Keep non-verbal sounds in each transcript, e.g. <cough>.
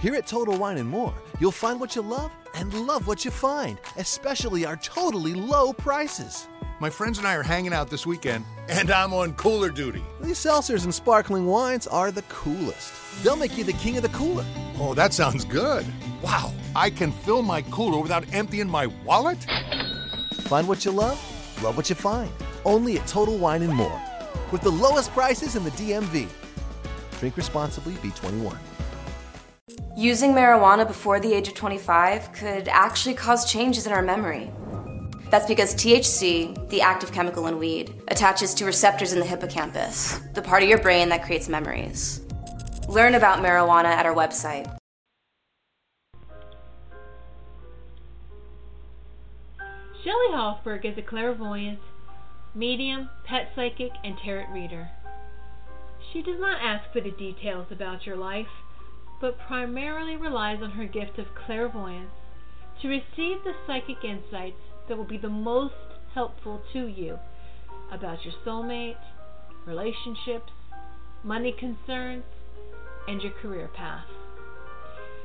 Here at Total Wine and More, you'll find what you love and love what you find, especially our totally low prices. My friends and I are hanging out this weekend, and I'm on cooler duty. These seltzers and sparkling wines are the coolest. They'll make you the king of the cooler. Oh, that sounds good. Wow, I can fill my cooler without emptying my wallet? Find what you love, love what you find. Only at Total Wine and More. With the lowest prices in the DMV. Drink responsibly, B21. Using marijuana before the age of 25 could actually cause changes in our memory. That's because THC, the active chemical in weed, attaches to receptors in the hippocampus, the part of your brain that creates memories. Learn about marijuana at our website. Shelley Hoffberg is a clairvoyant, medium, pet psychic, and tarot reader. She does not ask for the details about your life but primarily relies on her gift of clairvoyance to receive the psychic insights that will be the most helpful to you about your soulmate, relationships, money concerns, and your career path.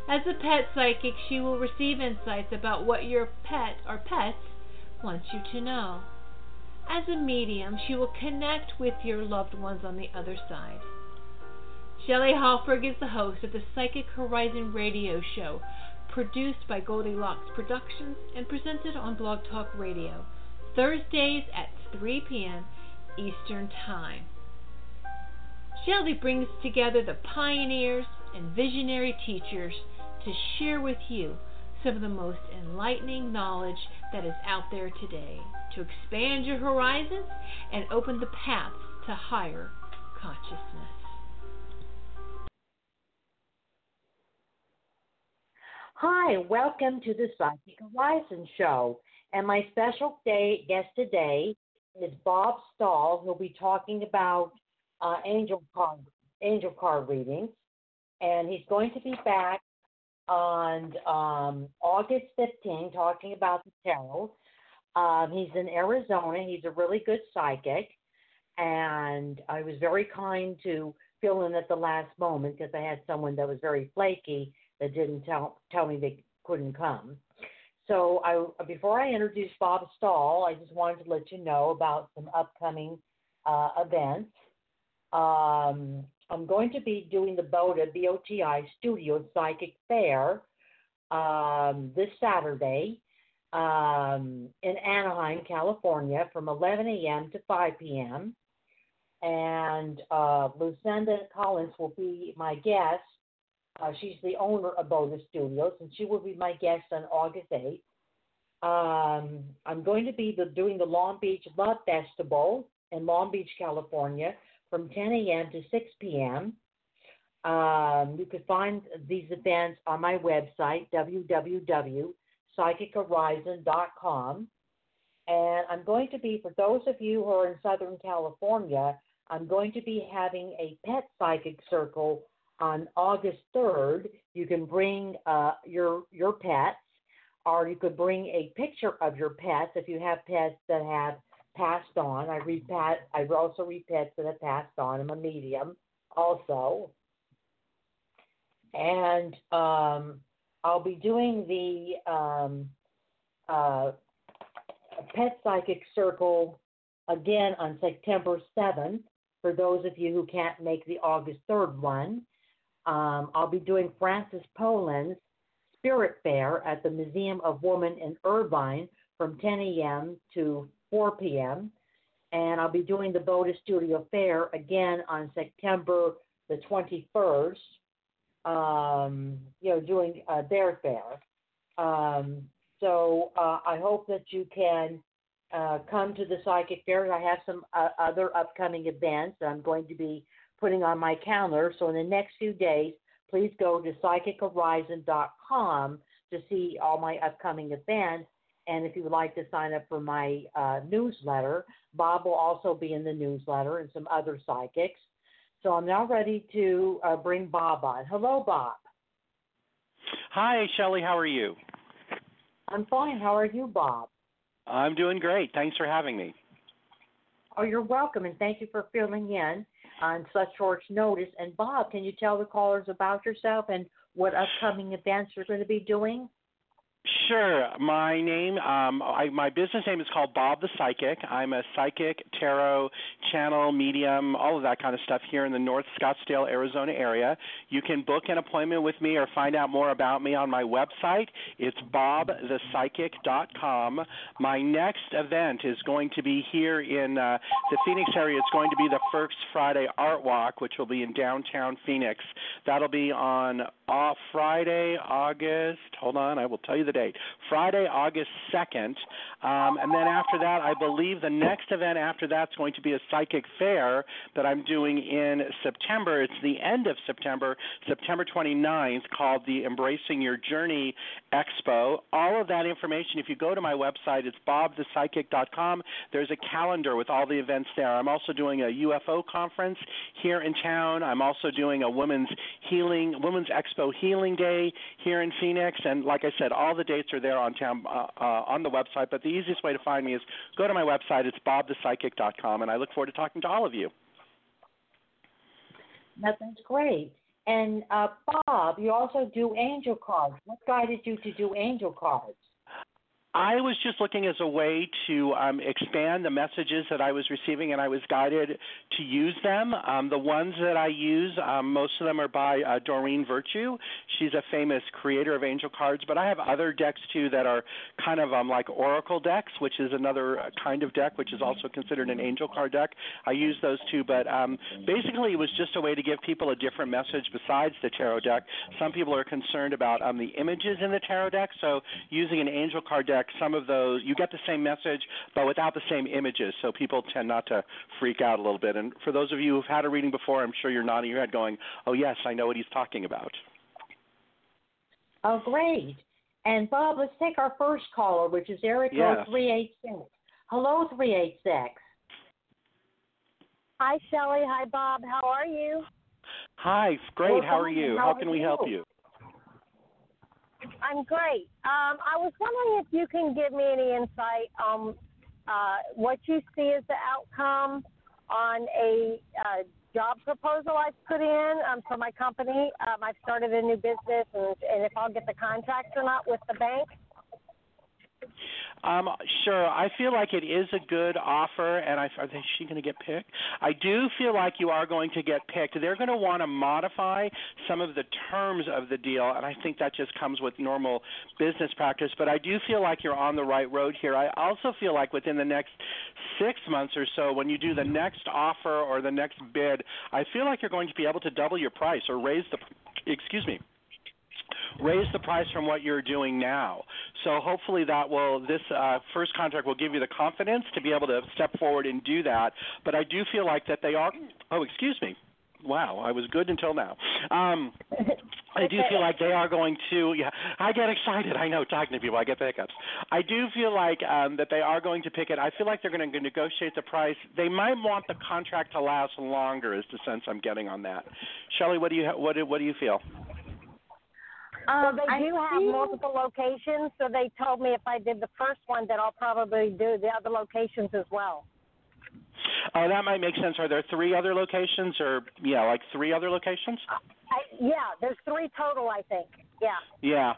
As a pet psychic, she will receive insights about what your pet or pets wants you to know. As a medium, she will connect with your loved ones on the other side. Shelley Hoffberg is the host of the Psychic Horizon radio show, produced by Goldilocks Productions and presented on Blog Talk Radio, Thursdays at 3 p.m. Eastern Time. Shelley brings together the pioneers and visionary teachers to share with you some of the most enlightening knowledge that is out there today to expand your horizons and open the paths to higher consciousness. Hi, welcome to the Psychic Horizon Show. And my special day, guest today is Bob Stahl, who'll be talking about uh, angel card angel card readings, and he's going to be back on um, August 15, talking about the tarot. Um, he's in Arizona. He's a really good psychic, and I was very kind to fill in at the last moment because I had someone that was very flaky that didn't tell tell me they couldn't come. So I before I introduce Bob Stahl, I just wanted to let you know about some upcoming uh, events. Um, I'm going to be doing the BOTA BOTI Studio Psychic Fair um, this Saturday um, in Anaheim, California, from 11 a.m. to 5 p.m. And uh, Lucinda Collins will be my guest uh, she's the owner of BOTA Studios, and she will be my guest on August 8th. Um, I'm going to be the, doing the Long Beach Love Festival in Long Beach, California, from 10 a.m. to 6 p.m. Um, you can find these events on my website, www.psychichorizon.com. And I'm going to be, for those of you who are in Southern California, I'm going to be having a pet psychic circle on August 3rd. You can bring uh, your your pets, or you could bring a picture of your pets if you have pets that have passed on. I read. I also read pets that have passed on. I'm a medium, also, and um, I'll be doing the um, uh, Pet Psychic Circle again on September 7th. For those of you who can't make the August 3rd one, um, I'll be doing Frances Poulin's Spirit Fair at the Museum of Woman in Irvine from 10 a.m. to 4 p.m. And I'll be doing the Boda Studio Fair again on September the 21st. Um, you know, doing uh, their fair. Um, so uh, I hope that you can uh, come to the psychic fair. I have some uh, other upcoming events that I'm going to be putting on my calendar. So in the next few days, please go to psychichorizon.com to see all my upcoming events. And if you would like to sign up for my uh, newsletter, Bob will also be in the newsletter and some other psychics. So I'm now ready to uh, bring Bob on. Hello, Bob. Hi, Shelley. How are you? I'm fine. How are you, Bob? I'm doing great. Thanks for having me. Oh, you're welcome, and thank you for filling in on such short notice. And Bob, can you tell the callers about yourself and what upcoming events you're going to be doing? Sure. My name, um, I, my business name is called Bob the Psychic. I'm a psychic, tarot, channel, medium, all of that kind of stuff here in the North Scottsdale, Arizona area. You can book an appointment with me or find out more about me on my website. It's bobthepsychic.com. My next event is going to be here in uh, the Phoenix area. It's going to be the First Friday Art Walk, which will be in downtown Phoenix. That'll be on uh, Friday, August. Hold on, I will tell you the date. Friday, August 2nd. Um, and then after that, I believe the next event after that's going to be a psychic fair that I'm doing in September. It's the end of September, September 29th, called the Embracing Your Journey Expo. All of that information, if you go to my website, it's bobthepsychic.com. There's a calendar with all the events there. I'm also doing a UFO conference here in town. I'm also doing a women's healing, women's expo healing day here in Phoenix. And like I said, all the dates are there on town uh, uh, on the website. But the easiest way to find me is go to my website. It's bobthepsychic.com, and I look forward to talking to all of you. That, that's great. And uh, Bob, you also do angel cards. What guided you to do angel cards? I was just looking as a way to um, expand the messages that I was receiving, and I was guided to use them. Um, the ones that I use, um, most of them are by uh, Doreen Virtue. She's a famous creator of angel cards, but I have other decks too that are kind of um, like oracle decks, which is another uh, kind of deck, which is also considered an angel card deck. I use those too, but um, basically it was just a way to give people a different message besides the tarot deck. Some people are concerned about um, the images in the tarot deck, so using an angel card deck some of those. You get the same message but without the same images. So people tend not to freak out a little bit. And for those of you who've had a reading before i'm sure you're nodding your head going oh yes i know what he's talking about. Oh great. And bob let's take our first caller which is area code yes. 386 hello 386 hi shelly hi bob. How are you? Hi. Great. Well, how are you? How, how can we you? help you I'm great. Um, I was wondering if you can give me any insight on uh, what you see as the outcome on a uh, job proposal I've put in um, for my company. Um, I've started a new business, and, and if I'll get the contract or not with the bank. Um, sure. I feel like it is a good offer, and I are they, she going to get picked? I do feel like you are going to get picked. They're going to want to modify some of the terms of the deal, and I think that just comes with normal business practice. But I do feel like you're on the right road here. I also feel like within the next six months or so, when you do the next offer or the next bid, I feel like you're going to be able to double your price or raise the, excuse me, raise the price from what you're doing now. So hopefully that will this uh, first contract will give you the confidence to be able to step forward and do that. But I do feel like that they are. Oh, excuse me wow, I was good until now. Um, <laughs> I do feel like they are going to. Yeah, I get excited. I know talking to people, I get the hiccups. I do feel like um, that they are going to pick it. I feel like they're going to negotiate the price. They might want the contract to last longer. Is the sense I'm getting on that. Shelley, what do you what do, what do you feel? Um, so they do I have feel- multiple locations. So they told me if I did the first one, that I'll probably do the other locations as well. Oh, that might make sense. Are there three other locations, or yeah, like three other locations? I, yeah, there's three total, I think. Yeah. Yeah.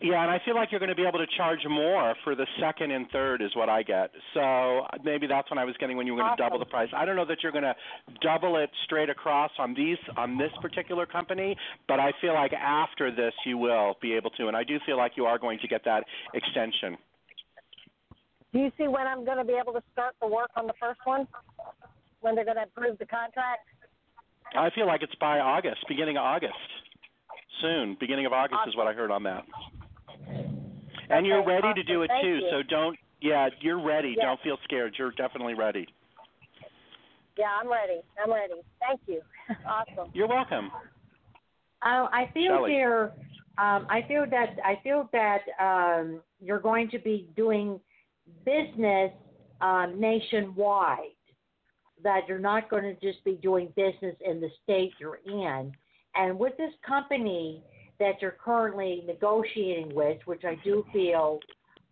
Yeah, and I feel like you're going to be able to charge more for the second and third is what I get. So maybe that's what I was getting when you were going to double the price. I don't know that you're going to double it straight across on these on this particular company, but I feel like after this you will be able to, and I do feel like you are going to get that extension. Do you see when I'm going to be able to start the work on the first one? When they're going to approve the contract? I feel like it's by August, beginning of August. Soon, beginning of August is what I heard on that. And you're Okay, ready to do it. Thank too, you. so don't yeah, you're ready. Yes. Don't feel scared. You're definitely ready. Yeah, I'm ready. I'm ready. Thank you. <laughs> awesome. You're welcome. Uh, I feel Shelley. here. Um, I feel that I feel that um, you're going to be doing business um, nationwide. That you're not going to just be doing business in the state you're in. And with this company that you're currently negotiating with, which I do feel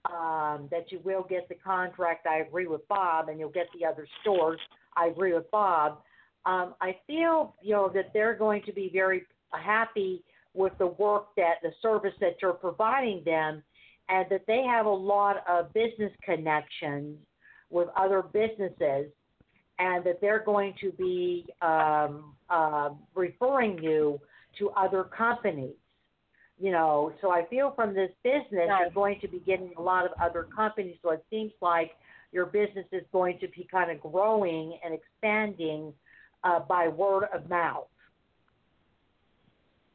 um, that you will get the contract. I agree with Bob, and you'll get the other stores. I agree with Bob. Um, I feel you know that they're going to be very happy with the work that the service that you're providing them, and that they have a lot of business connections with other businesses, and that they're going to be um, uh, referring you to other companies you know, so I feel from this business you're going to be getting a lot of other companies. So it seems like your business is going to be kind of growing and expanding uh, by word of mouth.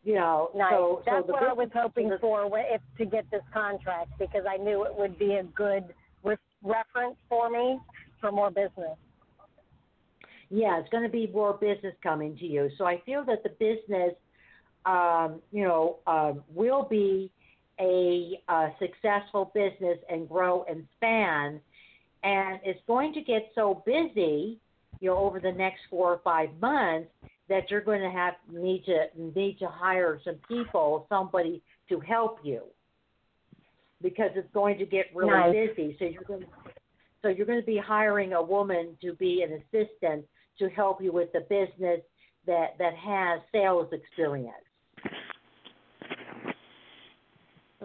You know, Nice. so That's so what I was business- hoping for if to get this contract because I knew it would be a good re- reference for me for more business. Yeah, it's going to be more business coming to you. So I feel that the business, um, you know, um, will be a, uh successful business and grow and span, and it's going to get so busy, you know, over the next four or five months that you're going to have need to need to hire some people, somebody to help you, because it's going to get really Nice. busy. So you're going to so you're going to be hiring a woman to be an assistant to help you with the business that that has sales experience.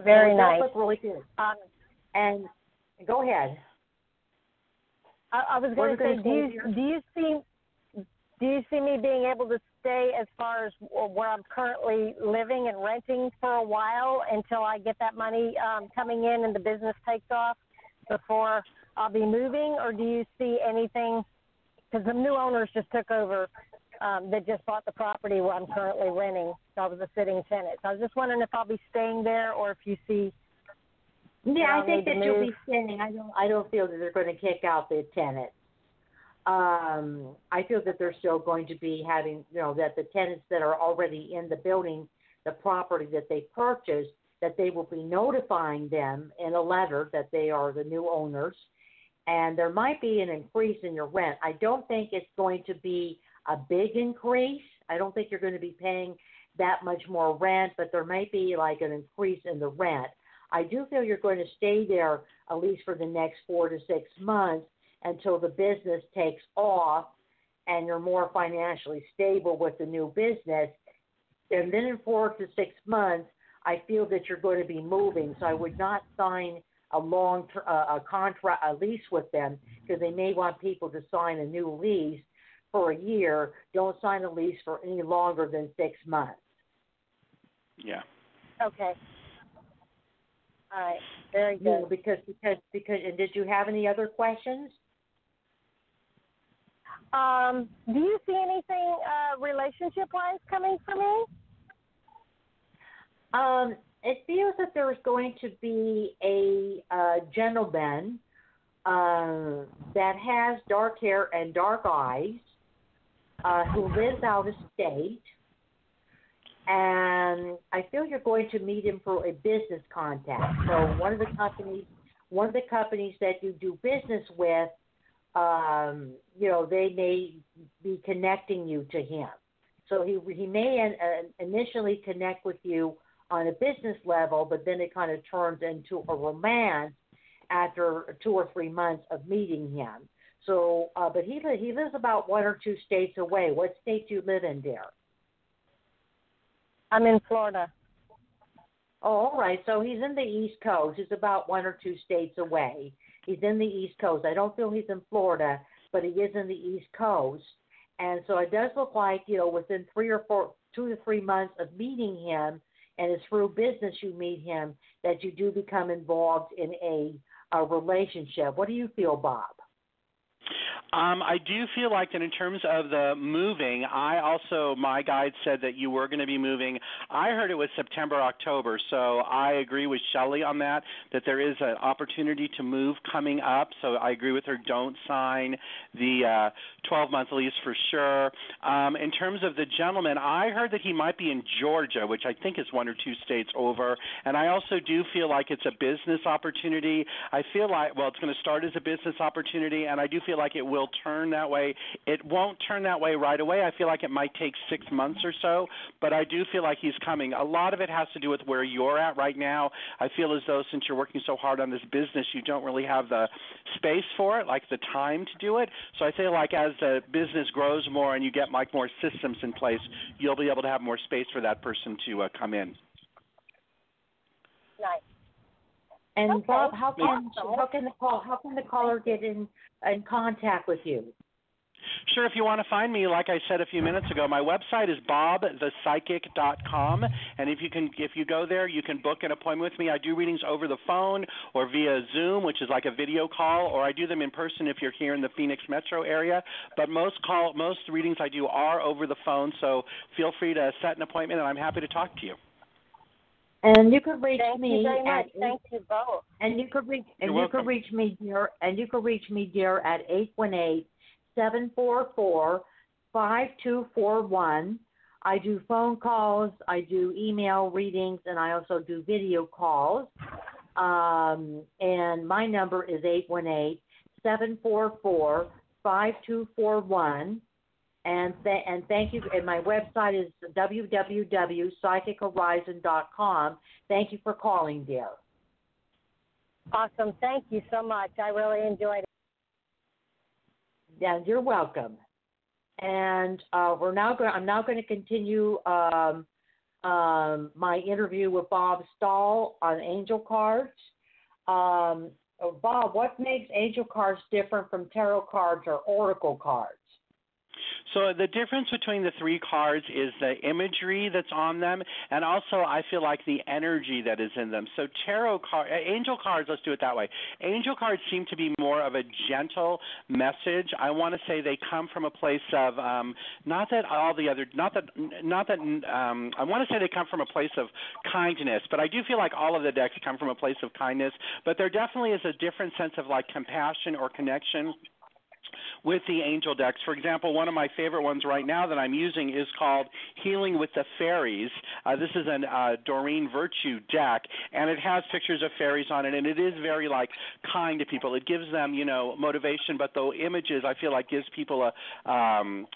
Very So nice. look really good. Um, And go ahead. I, I was going to say, do you here? do you see do you see me being able to stay as far as where I'm currently living and renting for a while until I get that money um, coming in and the business takes off before I'll be moving, or do you see anything? Because the new owners just took over. Um, that just bought the property where I'm currently renting. So I was a sitting tenant. So I was just wondering if I'll be staying there or if you see Yeah, I think that you'll be staying. I don't. I don't feel that they're going to kick out the tenants. Um, I feel that they're still going to be having, you know, that the tenants that are already in the building, the property that they purchased, that they will be notifying them in a letter that they are the new owners, and there might be an increase in your rent. I don't think it's going to be a big increase. I don't think you're going to be paying that much more rent, but there might be like an increase in the rent. I do feel you're going to stay there at least for the next four to six months until the business takes off and you're more financially stable with the new business. And then in four to six months, I feel that you're going to be moving. So I would not sign a long ter- uh, a contract, a lease with them because they may want people to sign a new lease for a year. Don't sign a lease for any longer than six months. Yeah. Okay. All right. Very You know, because because because. And did you have any other questions? Um, do you see anything uh, relationship wise coming for me? Um, it feels that there's going to be a uh, gentleman uh, that has dark hair and dark eyes. Uh, who lives out of state, and I feel you're going to meet him for a business contact. So one of the companies, one of the companies that you do business with, um, you know, they may be connecting you to him. So he he may uh, initially connect with you on a business level, but then it kind of turns into a romance after two or three months of meeting him. So, uh, but he he lives about one or two states away. What state do you live in, dear? I'm in Florida. Oh, all right. So he's in the East Coast. He's about one or two states away. He's in the East Coast. I don't feel he's in Florida, but he is in the East Coast. And so it does look like, you know, within three or four, two to three months of meeting him, and it's through business you meet him, that you do become involved in a, a relationship. What do you feel, Bob? Um, I do feel like that in terms of the moving, I also my guide said that you were going to be moving. I heard it was September, October, so I agree with Shelley on that. That there is an opportunity to move coming up. So I agree with her. Don't sign the uh, 12 month lease for sure. Um, in terms of the gentleman, I heard that he might be in Georgia, which I think is one or two states over. And I also do feel like it's a business opportunity. I feel like well, it's going to start as a business opportunity, and I do feel like it will will turn that way. It won't turn that way right away. I feel like it might take six months or so, but I do feel like he's coming. A lot of it has to do with where you're at right now. I feel as though since you're working so hard on this business, you don't really have the space for it, like the time to do it. So I feel like as the business grows more and you get like more systems in place, you'll be able to have more space for that person to uh, come in. Nice. And okay. Bob, how can how can the call how can the caller get in in contact with you? Sure, if you want to find me, like I said a few minutes ago, my website is bobthepsychic.com, and if you can, if you go there, you can book an appointment with me. I do readings over the phone or via Zoom, which is like a video call, or I do them in person if you're here in the Phoenix metro area. But most call, most readings I do are over the phone, so feel free to set an appointment, and I'm happy to talk to you. And you could reach Thank me you very at much. Thank you both. and you could reach and You're you could reach me dear and you could reach me dear at eight one eight seven four four five two four one. I do phone calls, I do email readings, and I also do video calls. Um, and my number is eight one eight seven four four five two four one. And th- and thank you. And my website is www.psychichorizon.com. Thank you for calling, dear. Awesome. Thank you so much. I really enjoyed it. Yeah, you're welcome. And uh, we're now going. I'm now going to continue um, um, my interview with Bob Stahl on angel cards. Um, Bob, what makes angel cards different from tarot cards or oracle cards? So the difference between the three cards is the imagery that's on them, and also I feel like the energy that is in them. So tarot card, angel cards, let's do it that way. Angel cards seem to be more of a gentle message. I want to say they come from a place of um, not that all the other, not that, not that. Um, I want to say they come from a place of kindness, but I do feel like all of the decks come from a place of kindness. But there definitely is a different sense of like compassion or connection with the angel decks. For example, one of my favorite ones right now that I'm using is called Healing with the Fairies. Uh, this is a uh, Doreen Virtue deck, and it has pictures of fairies on it, and it is very like kind to people. It gives them, you know, motivation, but the images I feel like gives people a um,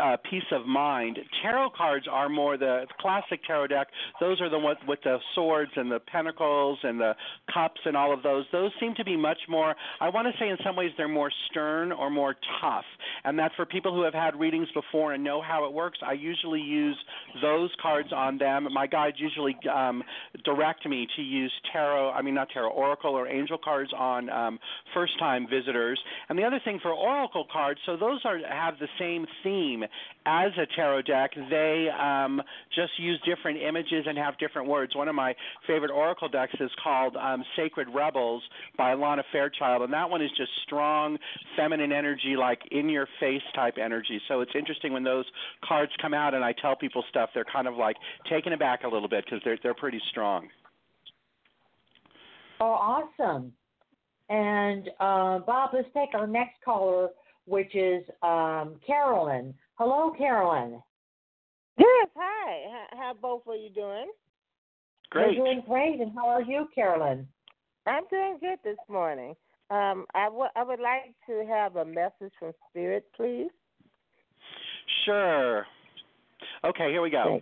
uh, peace of mind. Tarot cards are more the classic tarot deck. Those are the ones with the swords and the pentacles and the cups and all of those. Those seem to be much more. I want to say in some ways they're more stern or more tough, and that for people who have had readings before and know how it works, I usually use those cards on them. My guides usually um, direct me to use tarot. I mean not tarot, oracle or angel cards on um, first-time visitors. And the other thing for oracle cards, so those are have the same theme as a tarot deck. They um, just use different images and have different words. One of my favorite oracle decks is called um, Sacred Rebels by Alana Fairchild, and that one is just strong feminine energy, like in your face type energy. So it's interesting when those cards come out and I tell people stuff, they're kind of like taken aback a little bit because they're they're pretty strong. Oh, awesome. And uh, Bob, let's take our next caller, which is um, Carolyn. Hello, Carolyn. Yes, hi. How, how both are you doing? Great. You're doing great. And how are you, Carolyn? I'm doing good this morning. Um, I, w- I would like to have a message from Spirit, please. Sure. Okay, here we go.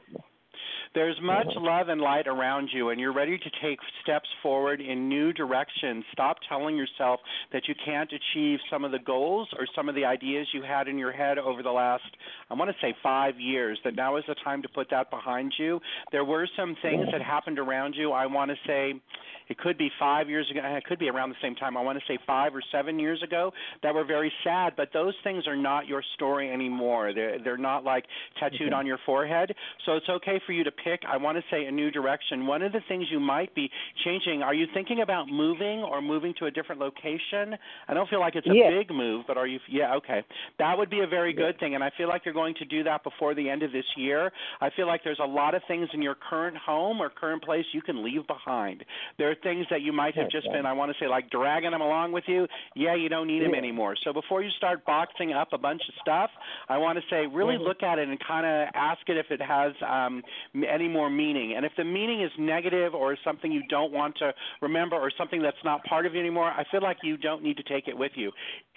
There's much love and light around you, and you're ready to take steps forward in new directions. Stop telling yourself that you can't achieve some of the goals or some of the ideas you had in your head over the last, I want to say, five years. That now is the time to put that behind you. There were some things that happened around you, I want to say, it could be five years ago. It could be around the same time. I want to say five or seven years ago that were very sad. But those things are not your story anymore. They're they're not like tattooed on your forehead. So it's okay for you to pick. I want to say a new direction. One of the things you might be changing. Are you thinking about moving or moving to a different location? I don't feel like it's a Yes. big move, but are you? Yeah, okay. That would be a very good thing, and I feel like you're going to do that before the end of this year. I feel like there's a lot of things in your current home or current place you can leave behind. There are things that you might have just been, I want to say, like dragging them along with you. Yeah, you don't need them anymore. So before you start boxing up a bunch of stuff, I want to say really Mhm. look at it and kind of ask it if it has um, any more meaning. And if the meaning is negative or something you don't want to remember or something that's not part of you anymore, I feel like you don't need to take it with you.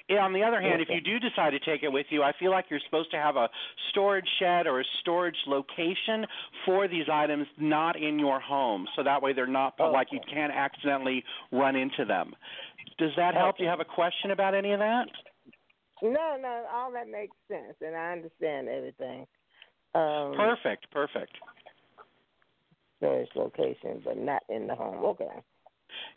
Yeah, on the other hand, if you do decide to take it with you, I feel like you're supposed to have a storage shed or a storage location for these items not in your home. So that way they're not like you can't accidentally run into them. Does that help? Do you have a question about any of that? No, no, all that makes sense, and I understand everything. Um, Perfect, perfect. Storage location, but not in the home. Okay.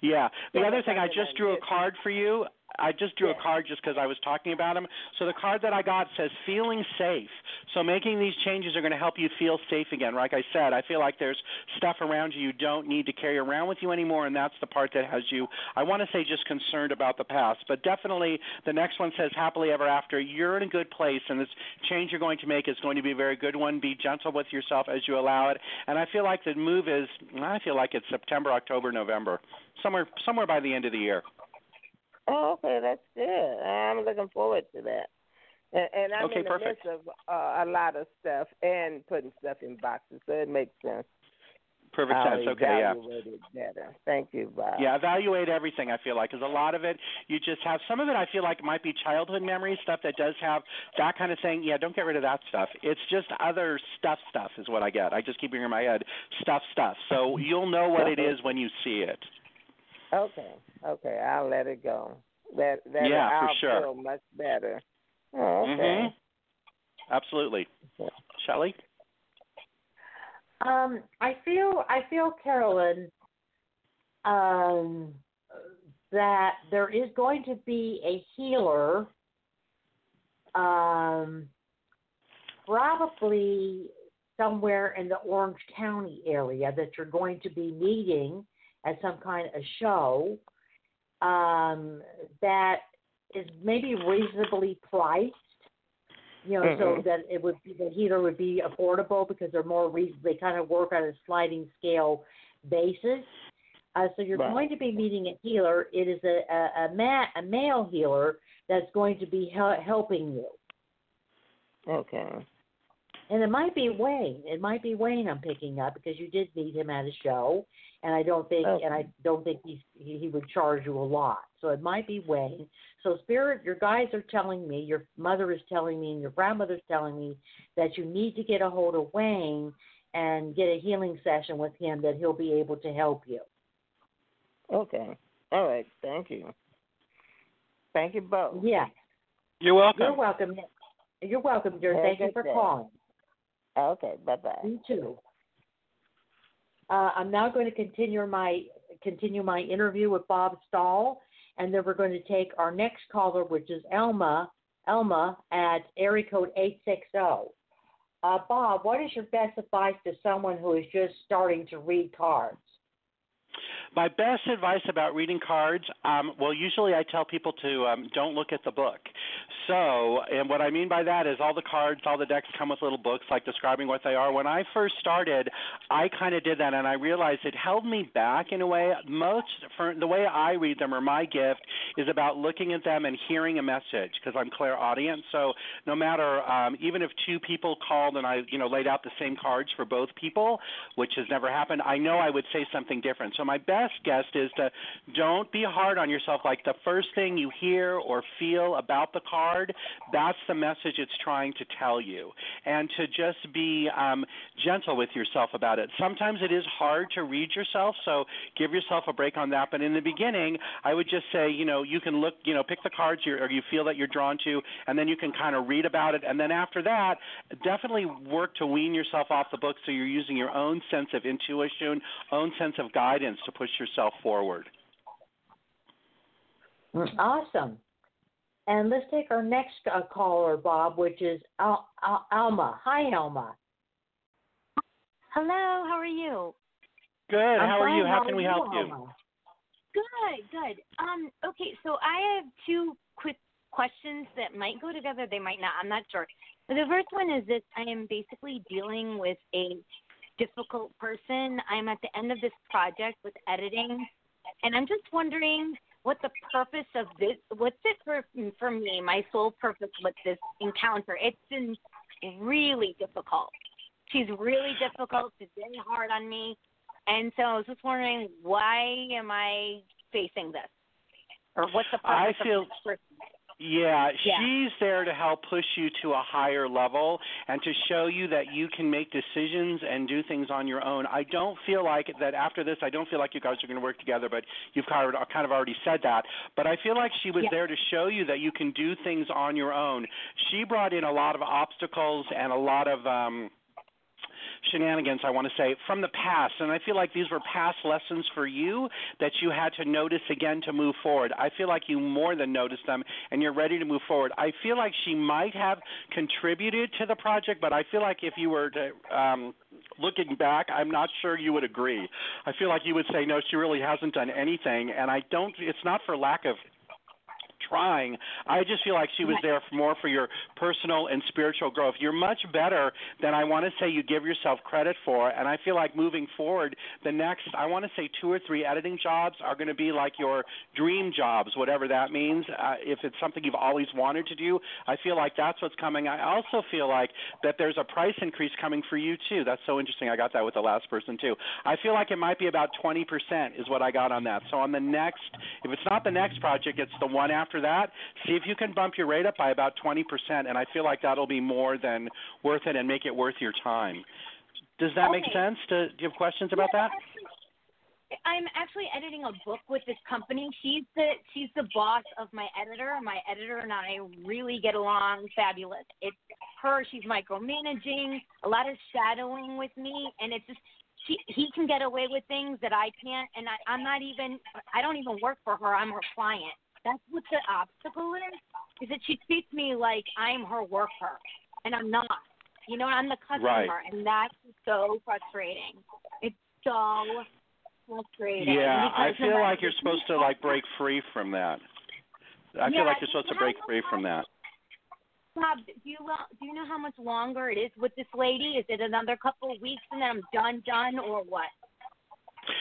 Yeah. The other thing, I just drew a card for you. I just drew a card just because I was talking about them. So the card that I got says feeling safe. So making these changes are going to help you feel safe again. Like I said, I feel like there's stuff around you you don't need to carry around with you anymore, and that's the part that has you, I want to say, just concerned about the past. But definitely the next one says happily ever after. You're in a good place, and this change you're going to make is going to be a very good one. Be gentle with yourself as you allow it. And I feel like the move is, I feel like it's September, October, November, somewhere somewhere by the end of the year. Oh, okay, that's good. I'm looking forward to that. And, and I'm Okay, in the perfect. midst of uh, a lot of stuff and putting stuff in boxes, so it makes sense. Perfect I'll sense. Okay, yeah. better. Thank you, Bob. Yeah, evaluate everything. I feel like because a lot of it, you just have some of it. I feel like might be childhood memories, stuff that does have that kind of thing. Yeah, don't get rid of that stuff. It's just other stuff. Stuff is what I get. I just keep hearing in my head stuff, stuff. So you'll know what it is when you see it. Okay, okay, I'll let it go. That that Yeah, for I'll sure. feel much better. Oh, okay. Mhm. Absolutely. Shelley. Um, I feel I feel Carolyn um, that there is going to be a healer, um, probably somewhere in the Orange County area that you're going to be meeting at some kind of show um, that is maybe reasonably priced you know, so Mhm. that it would be the heater would be affordable because they're more reason they kind of work on a sliding scale basis. Uh, so you're Right. going to be meeting a healer. It is a a, a, ma- a male healer that's going to be hel- helping you, Okay. And it might be Wayne. It might be Wayne I'm picking up because you did meet him at a show, and I don't think oh. and I don't think he's, he he would charge you a lot. So it might be Wayne. So spirit, your guys are telling me, your mother is telling me, and your grandmother's telling me that you need to get a hold of Wayne and get a healing session with him that he'll be able to help you. Okay. All right. Thank you. Thank you both. Yeah. You're welcome. You're welcome. You're welcome, dear. Have Thank you for day. calling. Okay. Bye bye. You too. Uh, I'm now going to continue my continue my interview with Bob Stahl, and then we're going to take our next caller, which is Elma. Elma at area code eight six zero. Uh, Bob, what is your best advice to someone who is just starting to read cards? My best advice about reading cards, um, well, usually I tell people to um, don't look at the book. So, and what I mean by that is all the cards, all the decks come with little books like describing what they are. When I first started, I kind of did that, and I realized it held me back in a way. Most for the way I read them or my gift is about looking at them and hearing a message because I'm clairaudient. So no matter, um, even if two people called and I, you know, laid out the same cards for both people, which has never happened, I know I would say something different. So my best guess is to don't be hard on yourself. Like the first thing you hear or feel about the card, that's the message it's trying to tell you, and to just be um, gentle with yourself about it. Sometimes it is hard to read yourself, so give yourself a break on that. But in the beginning, I would just say, you know, you can look, you know, pick the cards you or you feel that you're drawn to, and then you can kind of read about it. And then after that, definitely work to wean yourself off the book so you're using your own sense of intuition, own sense of guidance to push yourself forward. Mm, awesome. And let's take our next uh, caller, Bob, which is Al- Al- Alma. Hi, Alma. Hello, how are you? Good. I'm how are you? How How can we you, help you? Alma? Good, good. Um, okay, so I have two quick questions that might go together, they might not. I'm not sure. But the first one is this I am basically dealing with a difficult person. I'm at the end of this project with editing, and I'm just wondering what the purpose of this what's it for for me, my sole purpose with this encounter. It's been really difficult. She's really difficult, she's very hard on me. And so I was just wondering why am I facing this? Or what's the I purpose feel- of this person? Yeah, Yeah. she's there to help push you to a higher level and to show you that you can make decisions and do things on your own. I don't feel like that after this. I don't feel like you guys are going to work together, but you've kind of kind of already said that. But I feel like she was Yeah. there to show you that you can do things on your own. She brought in a lot of obstacles and a lot of um shenanigans, I want to say, from the past. And I feel like these were past lessons for you that you had to notice again to move forward. I feel like you more than noticed them and you're ready to move forward. I feel like she might have contributed to the project, but I feel like if you were to. Um, Looking back, I'm not sure you would agree. I feel like you would say no, she really hasn't done anything, and I don't. It's not for lack of trying. I just feel like she was there for more for your personal and spiritual growth. You're much better than I want to say you give yourself credit for, and I feel like moving forward, the next I want to say two or three editing jobs are going to be like your dream jobs, whatever that means. Uh, if it's something you've always wanted to do, I feel like that's what's coming. I also feel like that there's a price increase coming for you too. That's so interesting. I got that with the last person too. I feel like it might be about 20% is what I got on that. So on the next, if it's not the next project, it's the one after that. See if you can bump your rate up by about 20%, and I feel like that'll be more than worth it and make it worth your time. Does that make sense? Do, do you have questions about that? I'm actually editing a book with this company. She's the she's the boss of my editor. My editor and I really get along fabulous. It's her. She's micromanaging, a lot of shadowing with me, and it's just she he can get away with things that I can't. And I, I'm not even I don't even work for her. I'm her client. That's what the obstacle is. Is that she treats me like I'm her worker, and I'm not. You know, I'm the customer, Right. and that's so frustrating. It's so frustrating. Yeah, I feel like you're supposed to like break free from that. I Yeah, feel like you're supposed to break free from that. Bob, do you do you know how much longer it is with this lady? Is it another couple of weeks and then I'm done, done, or what?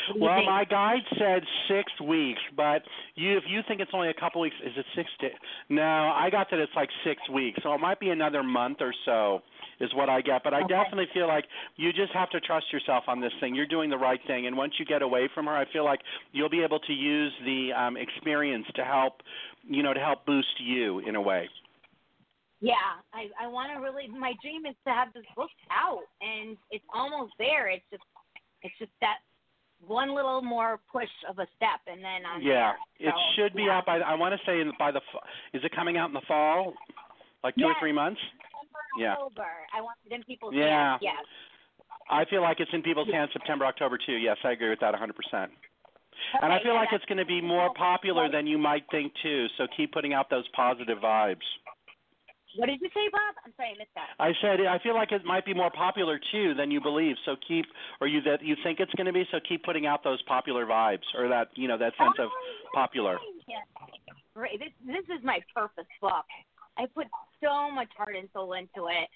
What do you Well, think? my guide said six weeks, but you if you think it's only a couple weeks, is it six to? No, I got that it's like six weeks, so it might be another month or so, is what I get. But I Okay. definitely feel like you just have to trust yourself on this thing. You're doing the right thing, and once you get away from her, I feel like you'll be able to use the um, experience to help, you know, to help boost you in a way. Yeah, I I want to really. My dream is to have this book out, and it's almost there. It's just it's just that one little more push of a step, and then I'm yeah, there. it should be yeah. out by. I want to say in, by the. Is it coming out in the fall? Like two or three months? September, Yeah. October. I want it in people's Yeah. hands. Yes. I feel like it's in people's hands September, October too. Yes, I agree with that 100%. And I feel yeah, like it's going to be more popular than you might think too. So keep putting out those positive vibes. What did you say, Bob? I'm sorry, I missed that. I said I feel like it might be more popular too than you believe. So keep, or you that you think it's going to be. So keep putting out those popular vibes, or that you know that sense of oh, popular. Yeah. Great. This this is my purpose book. I put so much heart and soul into it.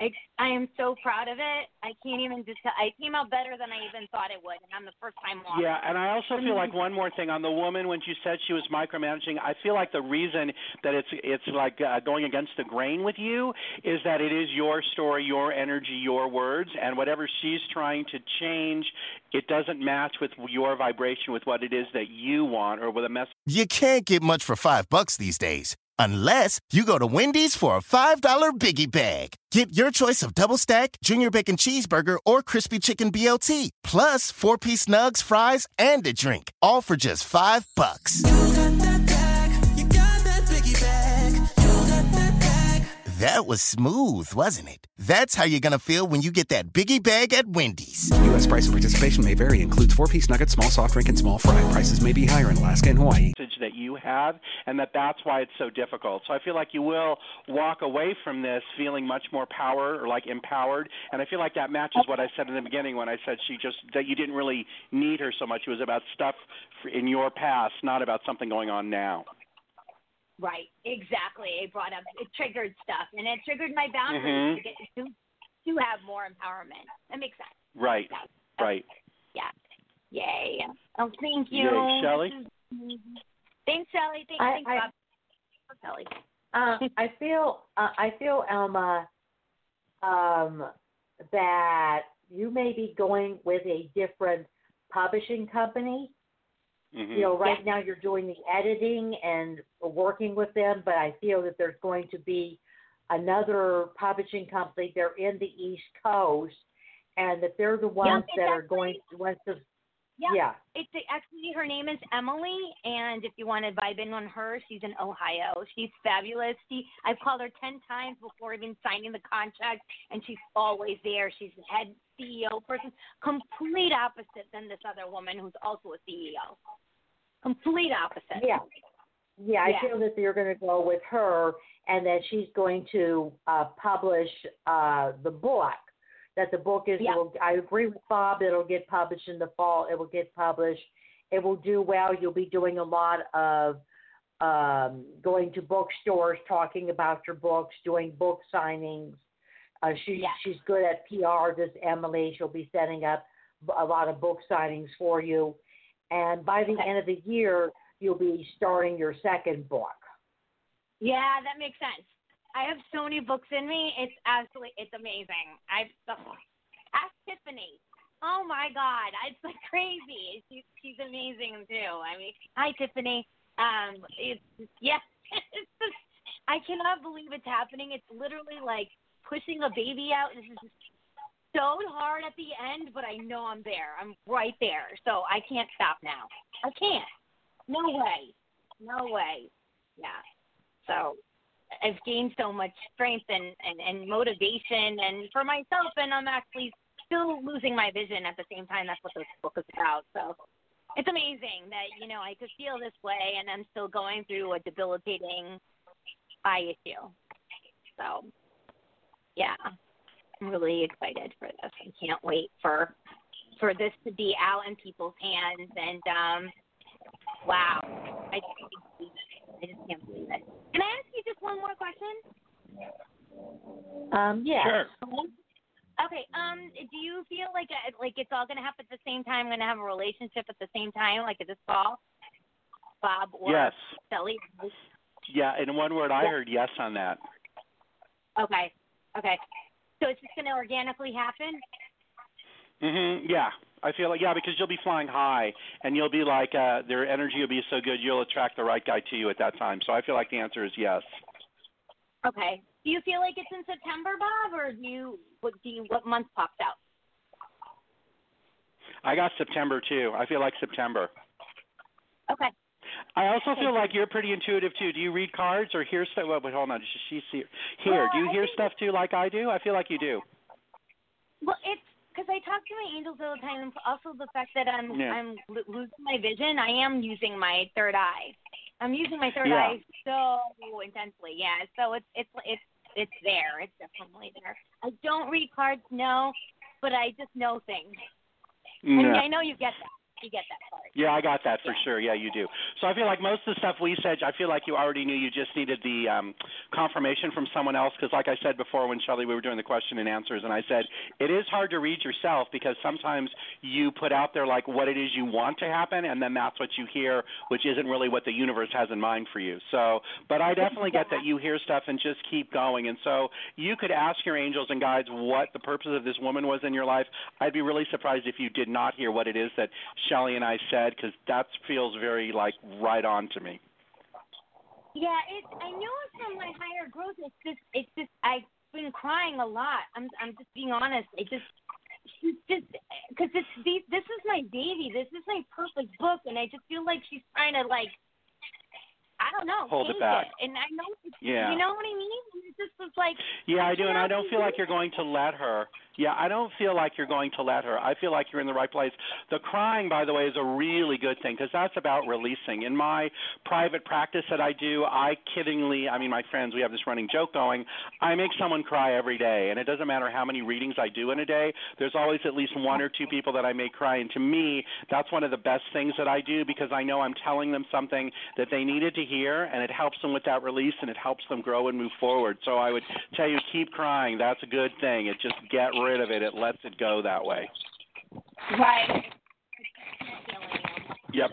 I, I am so proud of it. I can't even just. I came out better than I even thought it would, and I'm the first time on. Yeah, and I also feel like <laughs> one more thing on the woman when she said she was micromanaging. I feel like the reason that it's it's like uh, going against the grain with you is that it is your story, your energy, your words, and whatever she's trying to change, it doesn't match with your vibration with what it is that you want or with a message. You can't get much for five bucks these days. Unless you go to Wendy's for a $5 biggie bag. Get your choice of double stack, junior bacon cheeseburger, or crispy chicken BLT, plus four piece nugs, fries, and a drink. All for just five bucks. That was smooth, wasn't it? That's how you're gonna feel when you get that biggie bag at Wendy's. U.S. price and participation may vary. Includes four-piece nuggets, small soft drink, and small fry. Prices may be higher in Alaska and Hawaii. that you have, and that that's why it's so difficult. So I feel like you will walk away from this feeling much more power or like empowered, and I feel like that matches what I said in the beginning when I said she just that you didn't really need her so much. It was about stuff in your past, not about something going on now. Right, exactly. It brought up, it triggered stuff, and it triggered my boundaries Mhm. to get to to have more empowerment. That makes sense. Right, right. Yeah. Yay. Oh, thank you. Yay. Shelley? This is amazing. Thanks, Shelly. Thanks, I- thanks, I- Bob. Shelly. Uh, I feel uh, I feel Elma um, that you may be going with a different publishing company. Mm-hmm. You know, right now you're doing the editing and working with them, but I feel that there's going to be another publishing company. They're in the East Coast, and that they're the ones it's that are actually- going ones to Yeah. Yeah. It's actually her name is Emily, and if you want to vibe in on her, she's in Ohio. She's fabulous. She I've called her ten times before even signing the contract, and she's always there. She's the head CEO person, complete opposite than this other woman who's also a CEO. Complete opposite. Yeah. Yeah, I Yeah. feel that you're going to go with her and that she's going to uh, publish uh, the book. That the book is, Yeah. will, I agree with Bob, it'll get published in the fall. It will get published. It will do well. You'll be doing a lot of um, going to bookstores, talking about your books, doing book signings. Uh, she, She's good at PR, this Emily. She'll be setting up a lot of book signings for you. And by the end of the year, you'll be starting your second book. Yeah, that makes sense. I have so many books in me. It's absolutely, it's amazing. I've ask Tiffany. Oh my God, <laughs> it's like crazy. She's she's amazing too. I mean, hi Tiffany. Um, it's <laughs> yeah, <laughs> it's just, I cannot believe it's happening. It's literally like pushing a baby out. This is so hard at the end, but I know I'm there. I'm right there. So I can't stop now. I can't. No way. No way. Yeah. So I've gained so much strength and, and, and motivation and for myself and I'm actually still losing my vision at the same time. That's what this book is about. So it's amazing that, you know, I could feel this way and I'm still going through a debilitating eye issue. So yeah. I'm really excited for this. I can't wait for for this to be out in people's hands and um wow. I just can't believe it. I just can't believe it. Can I ask you just one more question? Um, yeah. Sure. Okay. Um, do you feel like uh, like it's all gonna happen at the same time? Going to have a relationship at the same time, like this fall? Bob or Yes. Shelly? Yeah, in one word, I heard yes on that. Okay. Okay. So it's just gonna organically happen? Mhm. Yeah. I feel like yeah, because you'll be flying high and you'll be like uh their energy will be so good you'll attract the right guy to you at that time. So I feel like the answer is yes. Okay. Do you feel like it's in September, Bob, or do you what do you what month pops out? I got September too. I feel like September. Okay. I also feel like you're pretty intuitive too. Do you read cards or hear stuff? Well, wait, hold on. Does she see here? Do you hear stuff too, like I do? I feel like you do. Well, it's because I talk to my angels all the time, and also the fact that I'm Yeah. I'm lo- losing my vision. I am using my third eye, I'm using my third Yeah. eye so intensely. Yeah, so it's it's it's it's there. It's definitely there. I don't read cards, no, but I just know things. And No. I know you get that. You get that part. Yeah, I got that for sure. Yeah, you do. So I feel like most of the stuff we said, I feel like you already knew. You just needed the um, confirmation from someone else. Because, like I said before, when Shelley we were doing the question and answers, and I said it is hard to read yourself because sometimes you put out there like what it is you want to happen, and then that's what you hear, which isn't really what the universe has in mind for you. So, but I definitely get that you hear stuff and just keep going. And so you could ask your angels and guides what the purpose of this woman was in your life. I'd be really surprised if you did not hear what it is that Shelley and I said because that feels very like right on to me. Yeah, it. I know it's from my higher growth. It's just, it's just. I've been crying a lot. I'm, I'm just being honest. It just, she's just, because it's. This is my baby. This is my perfect book, and I just feel like she's trying to like, I don't know, Hold it back. And I know, Yeah. you know what I mean. It just was like. Yeah, I do, and I don't feel like you're going to let her. Yeah, I don't feel like you're going to let her. I feel like you're in the right place. The crying, by the way, is a really good thing because that's about releasing. In my private practice that I do, I kiddingly, I mean, my friends, we have this running joke going. I make someone cry every day, and it doesn't matter how many readings I do in a day. There's always at least one or two people that I make cry, and to me, that's one of the best things that I do because I know I'm telling them something that they needed to hear, and it helps them with that release, and it helps them grow and move forward. So I would tell you, keep crying. That's a good thing. It just get rid of it. It lets it go that way. Right. Yep.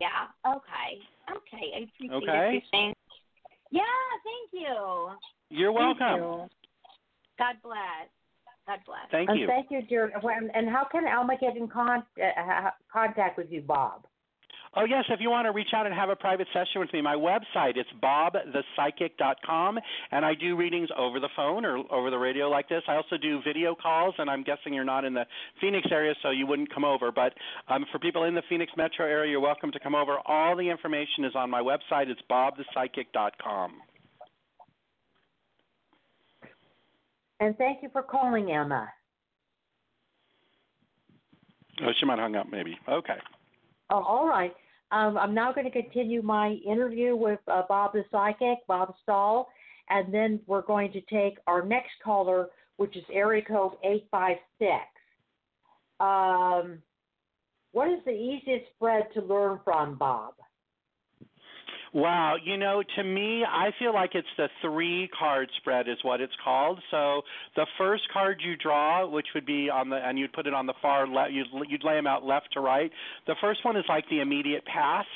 Yeah. Okay. Okay. I appreciate Okay. everything. Yeah. Thank you. You're Thank welcome. you. God bless. God bless. Thank and you. thank you, dear. And and how can Alma get in con- uh, contact with you, Bob? Oh yes, if you want to reach out and have a private session with me, my website it's bobthepsychic.com, and I do readings over the phone or over the radio like this. I also do video calls, and I'm guessing you're not in the Phoenix area, so you wouldn't come over. But um, for people in the Phoenix metro area, you're welcome to come over. All the information is on my website. It's bobthepsychic.com. And thank you for calling, Emma. Oh, she might have hung up maybe. Okay. Oh, all right. Um, I'm now going to continue my interview with uh, Bob the Psychic, Bob Stahl, and then we're going to take our next caller, which is area code 856. Um, what is the easiest spread to learn from, Bob? Wow, you know, to me, I feel like it's the three card spread is what it's called. So the first card you draw, which would be on the, and you'd put it on the far left, you'd, you'd lay them out left to right. The first one is like the immediate past.